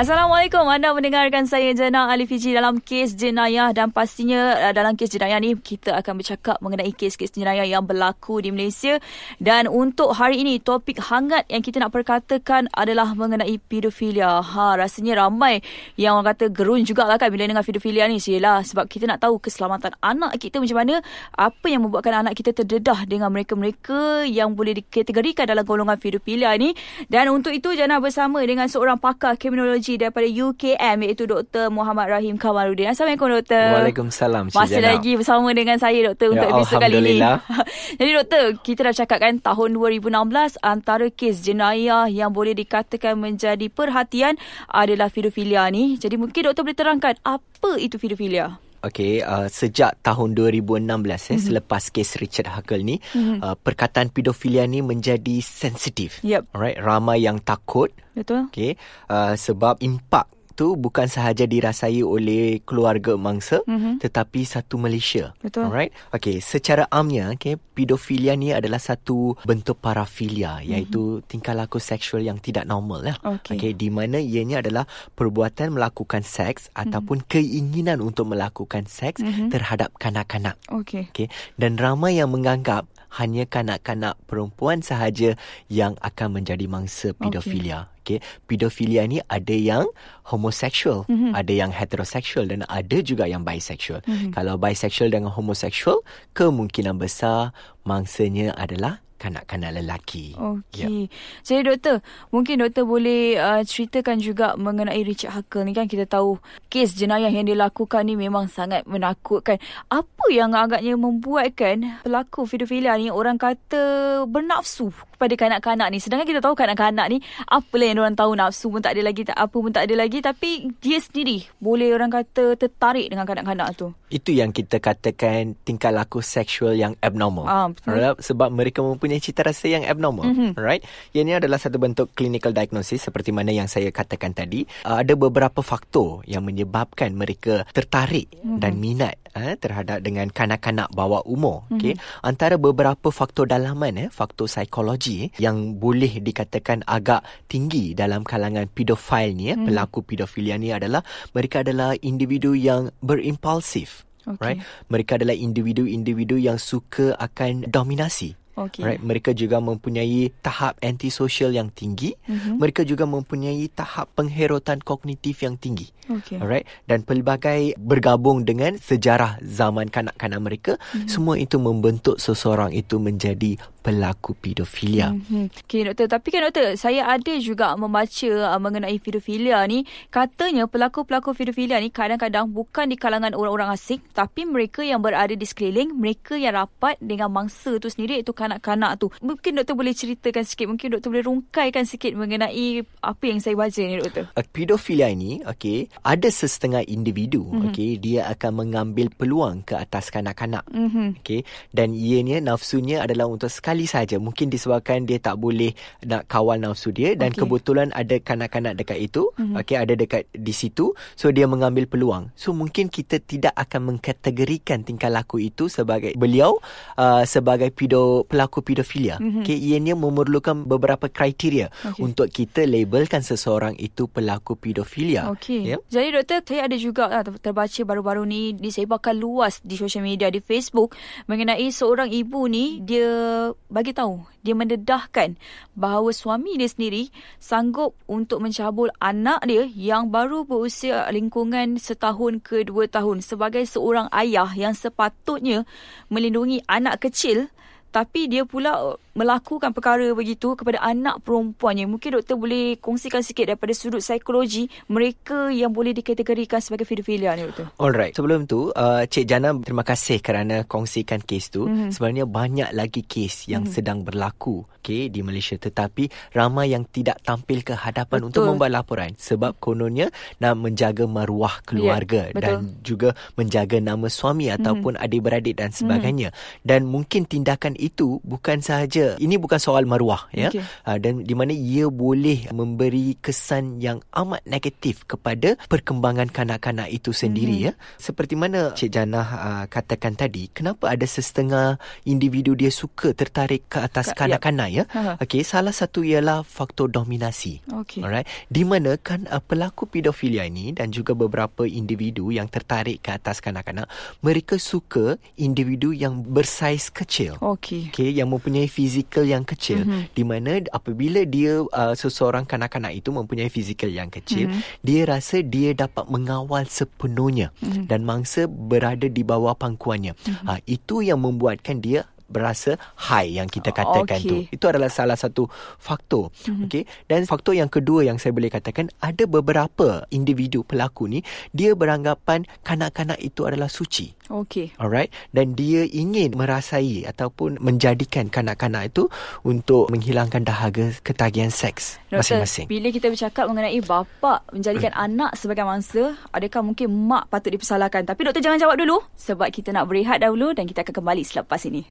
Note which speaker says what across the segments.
Speaker 1: Assalamualaikum. Anda mendengarkan saya Jana Ali Fiji dalam kes jenayah dan pastinya uh, dalam kes jenayah ni kita akan bercakap mengenai kes-kes jenayah yang berlaku di Malaysia dan untuk hari ini topik hangat yang kita nak perkatakan adalah mengenai pedofilia. Ha rasanya ramai yang orang kata gerun jugalah kan bila dengar pedofilia ni. Sialah sebab kita nak tahu keselamatan anak kita macam mana, apa yang membuatkan anak kita terdedah dengan mereka-mereka yang boleh dikategorikan dalam golongan pedofilia ni dan untuk itu Jana bersama dengan seorang pakar kriminologi Psikologi daripada UKM iaitu Dr. Muhammad Rahim Kamarudin. Assalamualaikum Doktor.
Speaker 2: Waalaikumsalam.
Speaker 1: Masih Jana. lagi bersama dengan saya Doktor ya, untuk episod kali ini. Jadi Doktor, kita dah cakap kan tahun 2016 antara kes jenayah yang boleh dikatakan menjadi perhatian adalah pedofilia ni. Jadi mungkin Doktor boleh terangkan apa itu pedofilia?
Speaker 2: Okay, uh, sejak tahun 2016 mm-hmm. eh, selepas kes Richard Huckle ni, mm-hmm. uh, perkataan pedofilia ni menjadi sensitif.
Speaker 1: Yep.
Speaker 2: Alright, ramai yang takut.
Speaker 1: Betul.
Speaker 2: Okay, uh, sebab impak itu bukan sahaja dirasai oleh keluarga mangsa mm-hmm. tetapi satu Malaysia.
Speaker 1: Betul.
Speaker 2: Alright. Okey, secara amnya okey, pedofilia ni adalah satu bentuk parafilia iaitu mm-hmm. tingkah laku seksual yang tidak normal lah.
Speaker 1: Okey,
Speaker 2: okay, di mana ianya adalah perbuatan melakukan seks mm-hmm. ataupun keinginan untuk melakukan seks mm-hmm. terhadap kanak-kanak.
Speaker 1: Okey.
Speaker 2: Okey, dan ramai yang menganggap hanya kanak-kanak perempuan sahaja yang akan menjadi mangsa pedofilia. Okay. Okay, pedofilia ni ada yang homoseksual, mm-hmm. ada yang heteroseksual dan ada juga yang bisexual. Mm-hmm. Kalau bisexual dengan homoseksual, kemungkinan besar mangsanya adalah kanak-kanak lelaki.
Speaker 1: Okey. Yep. Jadi doktor, mungkin doktor boleh uh, ceritakan juga mengenai Richard Huckle ni kan kita tahu kes jenayah yang dia lakukan ni memang sangat menakutkan. Apa yang agaknya membuatkan pelaku pedofilia ni orang kata bernafsu kepada kanak-kanak ni. Sedangkan kita tahu kanak-kanak ni apalah yang orang tahu nafsu pun tak ada lagi, tak apa pun tak ada lagi tapi dia sendiri boleh orang kata tertarik dengan kanak-kanak tu.
Speaker 2: Itu yang kita katakan tingkah laku seksual yang abnormal.
Speaker 1: Ah, betul.
Speaker 2: Right? Sebab mereka mempunyai cita rasa yang abnormal. Mm-hmm. Right? Ini adalah satu bentuk clinical diagnosis seperti mana yang saya katakan tadi. Uh, ada beberapa faktor yang menyebabkan mereka tertarik mm-hmm. dan minat uh, terhadap dengan kanak-kanak bawah umur. Mm-hmm. Okay? Antara beberapa faktor dalaman, eh, faktor psikologi eh, yang boleh dikatakan agak tinggi dalam kalangan pedofil ni, eh, mm-hmm. pelaku pedofilia ni adalah mereka adalah individu yang berimpulsif. Okay. Right? Mereka adalah individu-individu yang suka akan dominasi.
Speaker 1: Okay.
Speaker 2: Right? Mereka juga mempunyai tahap antisosial yang tinggi. Mm-hmm. Mereka juga mempunyai tahap pengherotan kognitif yang tinggi.
Speaker 1: Okay.
Speaker 2: Alright? Dan pelbagai bergabung dengan sejarah zaman kanak-kanak mereka, mm-hmm. semua itu membentuk seseorang itu menjadi pelaku pedofilia.
Speaker 1: Mm-hmm. Okay, doktor. Tapi kan doktor, saya ada juga membaca uh, mengenai pedofilia ni. Katanya pelaku-pelaku pedofilia ni kadang-kadang bukan di kalangan orang-orang asing, tapi mereka yang berada di sekeliling, mereka yang rapat dengan mangsa tu sendiri, iaitu kanak-kanak tu. Mungkin doktor boleh ceritakan sikit, mungkin doktor boleh rungkaikan sikit mengenai apa yang saya baca ni, doktor.
Speaker 2: Uh, pedofilia ini, okay, ada sesetengah individu, mm-hmm. okay, dia akan mengambil peluang ke atas kanak-kanak.
Speaker 1: Mm-hmm.
Speaker 2: Okay, dan ianya nafsunya adalah untuk sekali sekali saja mungkin disebabkan dia tak boleh nak kawal nafsu dia dan okay. kebetulan ada kanak-kanak dekat itu mm-hmm. okey ada dekat di situ so dia mengambil peluang so mungkin kita tidak akan mengkategorikan tingkah laku itu sebagai beliau uh, sebagai pedo pelaku pedofilia mm-hmm. okey ianya memerlukan beberapa kriteria okay. untuk kita labelkan seseorang itu pelaku pedofilia
Speaker 1: okey yeah? jadi doktor saya ada juga uh, terbaca baru-baru ni disebarkan luas di sosial media di Facebook mengenai seorang ibu ni dia bagi tahu dia mendedahkan bahawa suami dia sendiri sanggup untuk mencabul anak dia yang baru berusia lingkungan setahun ke dua tahun sebagai seorang ayah yang sepatutnya melindungi anak kecil. Tapi dia pula melakukan perkara begitu kepada anak perempuannya. Mungkin doktor boleh kongsikan sikit daripada sudut psikologi mereka yang boleh dikategorikan sebagai pedofilia ni doktor.
Speaker 2: Alright. Sebelum tu, uh, Cik Jana terima kasih kerana kongsikan kes tu. Mm-hmm. Sebenarnya banyak lagi kes yang mm-hmm. sedang berlaku okay, di Malaysia tetapi ramai yang tidak tampil ke hadapan Betul. untuk membuat laporan sebab kononnya nak menjaga maruah keluarga yeah, dan juga menjaga nama suami ataupun mm-hmm. adik-beradik dan sebagainya. Mm-hmm. Dan mungkin tindakan itu bukan sahaja saja ini bukan soal maruah ya
Speaker 1: Okey.
Speaker 2: uh, dan di mana ia boleh memberi kesan yang amat negatif kepada perkembangan kanak-kanak itu sendiri
Speaker 1: Mm-hmm.
Speaker 2: ya seperti mana Cik Janah uh, katakan tadi kenapa ada sesetengah individu dia suka tertarik ke atas
Speaker 1: Ka- yap.
Speaker 2: kanak-kanak ya
Speaker 1: Ha.
Speaker 2: okey salah satu ialah faktor dominasi
Speaker 1: Okey.
Speaker 2: Alright. Di mana kan uh, pelaku pedofilia ini dan juga beberapa individu yang tertarik ke atas kanak-kanak, mereka suka individu yang bersaiz kecil.
Speaker 1: Okey.
Speaker 2: Okay, yang mempunyai fizikal yang kecil
Speaker 1: Mhm.
Speaker 2: mm-hmm. di mana apabila dia uh, seseorang kanak-kanak itu mempunyai fizikal yang kecil
Speaker 1: Mhm.
Speaker 2: dia rasa dia dapat mengawal sepenuhnya
Speaker 1: Mhm.
Speaker 2: dan mangsa berada di bawah pangkuannya
Speaker 1: Mhm.
Speaker 2: uh, itu yang membuatkan dia berasa high yang kita katakan
Speaker 1: Okey.
Speaker 2: tu itu adalah salah satu faktor
Speaker 1: Mhm.
Speaker 2: okey dan faktor yang kedua yang saya boleh katakan ada beberapa individu pelaku ni dia beranggapan kanak-kanak itu adalah suci
Speaker 1: Okey.
Speaker 2: Alright dan dia ingin merasai ataupun menjadikan kanak-kanak itu untuk menghilangkan dahaga ketagihan seks
Speaker 1: Doktor,
Speaker 2: masing-masing.
Speaker 1: bila kita bercakap mengenai bapa menjadikan anak sebagai mangsa, adakah mungkin mak patut dipersalahkan? Tapi doktor jangan jawab dulu sebab kita nak berehat dahulu dan kita akan kembali selepas ini.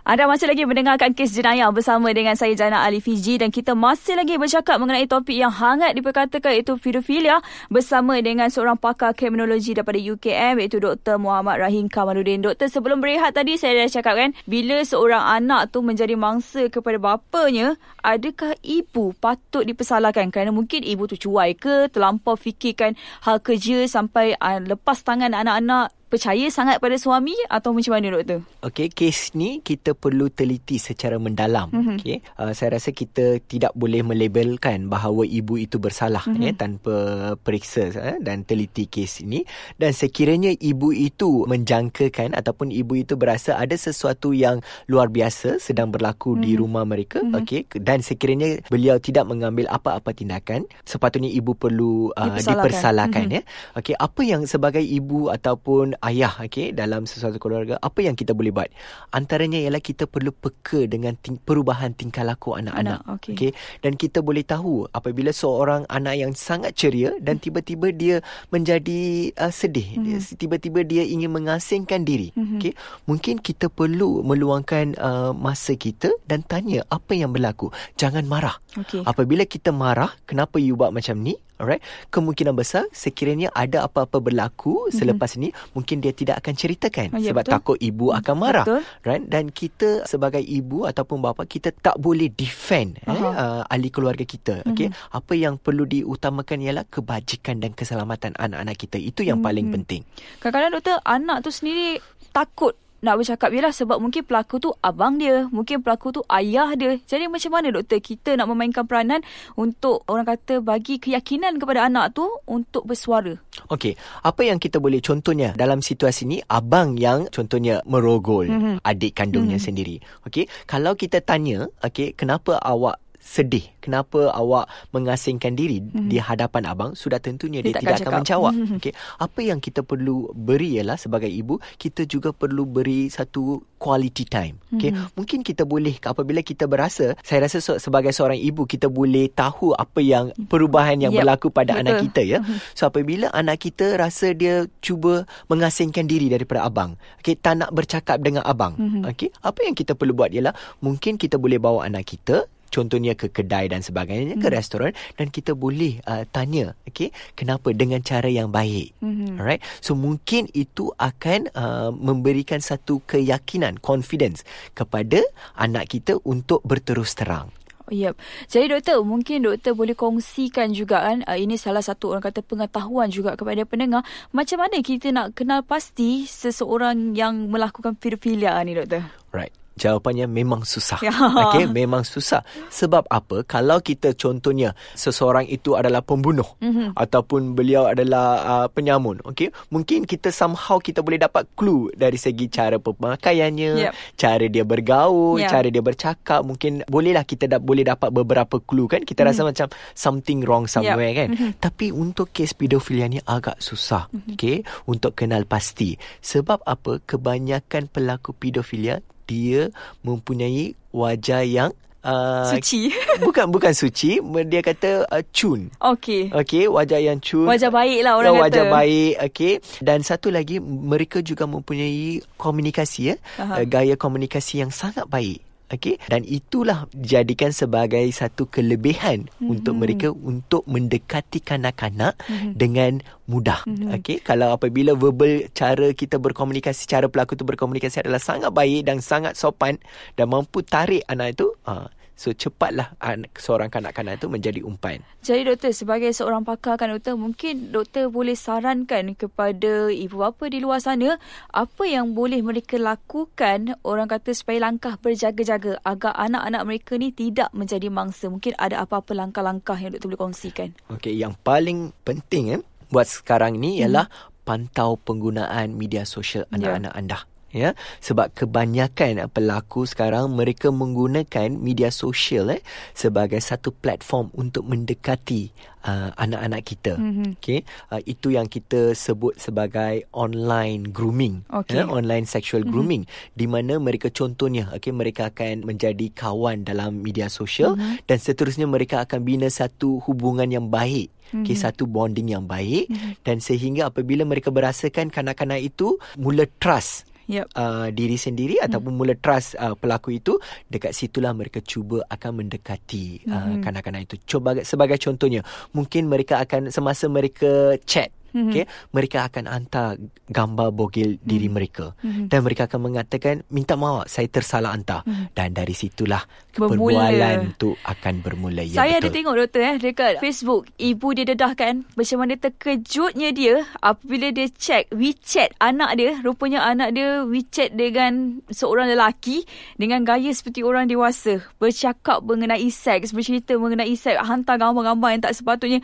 Speaker 1: Anda masih lagi mendengarkan kes jenayah bersama dengan saya Jana Ali Fiji dan kita masih lagi bercakap mengenai topik yang hangat diperkatakan iaitu pedofilia bersama dengan seorang pakar kriminologi daripada UKM iaitu Dr. Muhammad Rahim Kamaluddin. Doktor, sebelum berehat tadi saya dah cakap kan, bila seorang anak tu menjadi mangsa kepada bapanya, adakah ibu patut dipersalahkan kerana mungkin ibu tu cuai ke, terlampau fikirkan hal kerja sampai uh, lepas tangan anak-anak percaya sangat pada suami atau macam mana doktor?
Speaker 2: Okey, kes ni kita perlu teliti secara mendalam.
Speaker 1: Mhm.
Speaker 2: Mm-hmm. Okey, uh, saya rasa kita tidak boleh melabelkan bahawa ibu itu bersalah
Speaker 1: Mhm.
Speaker 2: mm-hmm. ya tanpa periksa eh, dan teliti kes ini dan sekiranya ibu itu menjangkakan ataupun ibu itu berasa ada sesuatu yang luar biasa sedang berlaku mm-hmm. di rumah mereka,
Speaker 1: Mhm.
Speaker 2: mm-hmm. okey, dan sekiranya beliau tidak mengambil apa-apa tindakan, sepatutnya ibu perlu uh,
Speaker 1: Dipersalahkan.
Speaker 2: dipersalahkan
Speaker 1: Mhm.
Speaker 2: ya. Okey, apa yang sebagai ibu ataupun ayah okey dalam sesuatu keluarga apa yang kita boleh buat antaranya ialah kita perlu peka dengan ting- perubahan tingkah laku anak-anak
Speaker 1: Anak, okey.
Speaker 2: okey dan kita boleh tahu apabila seorang anak yang sangat ceria dan tiba-tiba dia menjadi uh, sedih
Speaker 1: Mhm.
Speaker 2: dia, tiba-tiba dia ingin mengasingkan diri
Speaker 1: Mhm.
Speaker 2: okey mungkin kita perlu meluangkan uh, masa kita dan tanya apa yang berlaku jangan marah
Speaker 1: Okey.
Speaker 2: Apabila kita marah, kenapa you buat macam ni? Alright. Kemungkinan besar sekiranya ada apa-apa berlaku mm-hmm. selepas ni, mungkin dia tidak akan ceritakan
Speaker 1: Oh, ya,
Speaker 2: sebab
Speaker 1: betul.
Speaker 2: takut ibu akan marah.
Speaker 1: Betul.
Speaker 2: Right? Dan kita sebagai ibu ataupun bapa kita tak boleh defend eh, uh, ahli keluarga kita. Okay?
Speaker 1: Mhm.
Speaker 2: Apa yang perlu diutamakan ialah kebajikan dan keselamatan anak-anak kita. Itu yang paling
Speaker 1: Mhm.
Speaker 2: penting.
Speaker 1: Kadang-kadang doktor anak tu sendiri takut nak bercakap yelah sebab mungkin pelaku tu abang dia, mungkin pelaku tu ayah dia. Jadi macam mana doktor kita nak memainkan peranan untuk orang kata bagi keyakinan kepada anak tu untuk bersuara.
Speaker 2: Okey, apa yang kita boleh contohnya dalam situasi ni abang yang contohnya merogol
Speaker 1: Mhm.
Speaker 2: mm-hmm. adik kandungnya
Speaker 1: Mhm.
Speaker 2: mm-hmm. sendiri. Okey, kalau kita tanya, okey, kenapa awak sedih? Kenapa awak mengasingkan diri mm-hmm. di hadapan abang? Sudah tentunya
Speaker 1: Dia
Speaker 2: dia, tidak akan
Speaker 1: cakap.
Speaker 2: menjawab. Okey, apa yang kita perlu beri ialah sebagai ibu, kita juga perlu beri satu quality time. Okey,
Speaker 1: Mhm.
Speaker 2: mungkin kita boleh apabila kita berasa, saya rasa sebagai seorang ibu kita boleh tahu apa yang perubahan yang
Speaker 1: Yep,
Speaker 2: berlaku pada
Speaker 1: betul.
Speaker 2: anak kita ya. So apabila anak kita rasa dia cuba mengasingkan diri daripada abang, okey tak nak bercakap dengan abang,
Speaker 1: Mhm.
Speaker 2: okey apa yang kita perlu buat ialah mungkin kita boleh bawa anak kita contohnya ke kedai dan sebagainya ke
Speaker 1: Mhm.
Speaker 2: restoran dan kita boleh uh, tanya okey kenapa dengan cara yang baik.
Speaker 1: Mhm.
Speaker 2: Alright. So mungkin itu akan uh, memberikan satu keyakinan, confidence kepada anak kita untuk berterus terang.
Speaker 1: Yep. Jadi doktor, mungkin doktor boleh kongsikan juga kan, uh, ini salah satu orang kata pengetahuan juga kepada pendengar, macam mana kita nak kenal pasti seseorang yang melakukan pedofilia ni doktor?
Speaker 2: Right. Jawapannya memang susah.
Speaker 1: Ya.
Speaker 2: Okey, memang susah. Sebab apa? Kalau kita contohnya seseorang itu adalah pembunuh
Speaker 1: Mhm.
Speaker 2: ataupun beliau adalah uh, penyamun, okey, mungkin kita somehow kita boleh dapat clue dari segi cara pemakaiannya,
Speaker 1: Yep.
Speaker 2: cara dia bergaul,
Speaker 1: Ya.
Speaker 2: cara dia bercakap, mungkin bolehlah kita da- boleh dapat beberapa clue kan? Kita rasa macam something wrong somewhere kan?
Speaker 1: Mhm.
Speaker 2: Tapi untuk kes pedofilia ni agak susah,
Speaker 1: Mhm.
Speaker 2: okey, untuk kenal pasti. Sebab apa? Kebanyakan pelaku pedofilia dia mempunyai wajah yang uh,
Speaker 1: Suci.
Speaker 2: bukan bukan suci, dia kata uh, cun.
Speaker 1: Okey.
Speaker 2: Okey, wajah yang cun.
Speaker 1: Wajah baik lah orang
Speaker 2: Ya,
Speaker 1: kata.
Speaker 2: wajah baik, okey. Dan satu lagi mereka juga mempunyai komunikasi ya,
Speaker 1: Aha.
Speaker 2: uh, gaya komunikasi yang sangat baik. Okey dan itulah dijadikan sebagai satu kelebihan mm-hmm. untuk mereka untuk mendekati kanak-kanak mm-hmm. dengan mudah mm-hmm. okey kalau apabila verbal cara kita berkomunikasi cara pelaku itu berkomunikasi adalah sangat baik dan sangat sopan dan mampu tarik anak itu uh, So cepatlah seorang kanak-kanak itu menjadi umpan.
Speaker 1: Jadi doktor sebagai seorang pakar kan doktor mungkin doktor boleh sarankan kepada ibu bapa di luar sana apa yang boleh mereka lakukan orang kata supaya langkah berjaga-jaga agar anak-anak mereka ni tidak menjadi mangsa. Mungkin ada apa-apa langkah-langkah yang doktor boleh kongsikan.
Speaker 2: Okey yang paling penting eh buat sekarang ni ialah hmm. pantau penggunaan media sosial ya. anak-anak yeah. anda ya sebab kebanyakan pelaku sekarang mereka menggunakan media sosial eh sebagai satu platform untuk mendekati uh, anak-anak kita mm-hmm. okey uh, itu yang kita sebut sebagai online grooming okay. ya online sexual mm-hmm. grooming di mana mereka contohnya okey mereka akan menjadi kawan dalam media sosial mm-hmm. dan seterusnya mereka akan bina satu hubungan yang baik mm-hmm. okay, satu bonding yang baik mm-hmm. dan sehingga apabila mereka berasakan kanak-kanak itu mula trust yep. uh, diri sendiri hmm. ataupun mula trust uh, pelaku itu dekat situlah mereka cuba akan mendekati uh, hmm. kanak-kanak itu cuba sebagai contohnya mungkin mereka akan semasa mereka chat Mm-hmm. Okay, mereka akan hantar gambar bogil mm-hmm. diri mereka mm-hmm. dan mereka akan mengatakan minta maaf saya tersalah hantar mm-hmm. dan dari situlah perbualan tu akan bermula
Speaker 1: ya saya betul. ada tengok doktor eh dekat Facebook ibu dia dedahkan macam mana terkejutnya dia apabila dia check WeChat anak dia rupanya anak dia WeChat dengan seorang lelaki dengan gaya seperti orang dewasa bercakap mengenai seks bercerita mengenai seks hantar gambar-gambar yang tak sepatutnya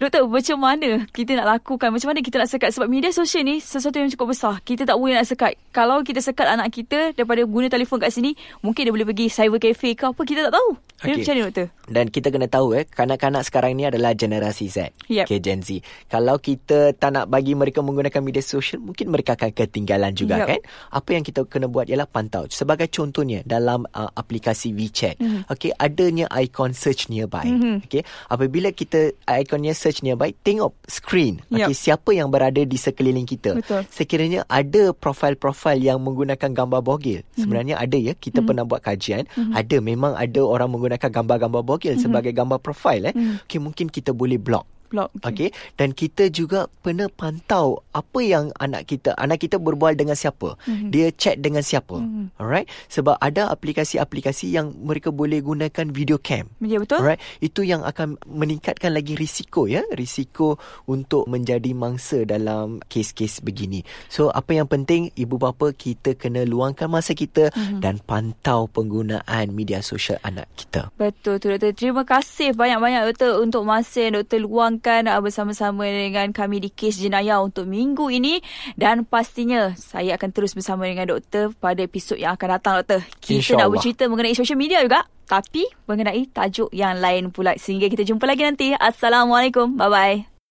Speaker 1: Doktor, macam mana kita nak lakukan? Macam mana kita nak sekat? Sebab media sosial ni sesuatu yang cukup besar. Kita tak boleh nak sekat. Kalau kita sekat anak kita daripada guna telefon kat sini, mungkin dia boleh pergi cyber cafe ke apa, kita tak tahu. Okay. Macam mana, Doktor?
Speaker 2: Dan kita kena tahu, eh, kanak-kanak sekarang ni adalah generasi Z. Yep. Okay, Gen Z. Kalau kita tak nak bagi mereka menggunakan media sosial, mungkin mereka akan ketinggalan juga, yep. kan? Apa yang kita kena buat ialah pantau. Sebagai contohnya, dalam uh, aplikasi WeChat, mm-hmm. okay, adanya icon search nearby. Mm-hmm. Okay, apabila kita ikonnya search search nearby tengok screen okey yep. siapa yang berada di sekeliling kita Betul. sekiranya ada profil-profil yang menggunakan gambar bogil mm-hmm. sebenarnya ada ya kita mm-hmm. pernah buat kajian mm-hmm. ada memang ada orang menggunakan gambar-gambar bogil mm-hmm. sebagai gambar profil eh mm-hmm. okey mungkin kita boleh block block. Okay. okay. Dan kita juga pernah pantau apa yang anak kita, anak kita berbual dengan siapa. Mm-hmm. Dia chat dengan siapa. Mm-hmm. Alright. Sebab ada aplikasi-aplikasi yang mereka boleh gunakan video cam.
Speaker 1: Ya, betul.
Speaker 2: Alright. Itu yang akan meningkatkan lagi risiko ya. Risiko untuk menjadi mangsa dalam kes-kes begini. So, apa yang penting, ibu bapa kita kena luangkan masa kita mm-hmm. dan pantau penggunaan media sosial anak kita.
Speaker 1: Betul, tu doktor. Terima kasih banyak-banyak doktor untuk masa yang doktor luang bincangkan uh, bersama-sama dengan kami di kes jenayah untuk minggu ini dan pastinya saya akan terus bersama dengan doktor pada episod yang akan datang doktor. Kita nak bercerita mengenai social media juga tapi mengenai tajuk yang lain pula sehingga kita jumpa lagi nanti. Assalamualaikum. Bye bye.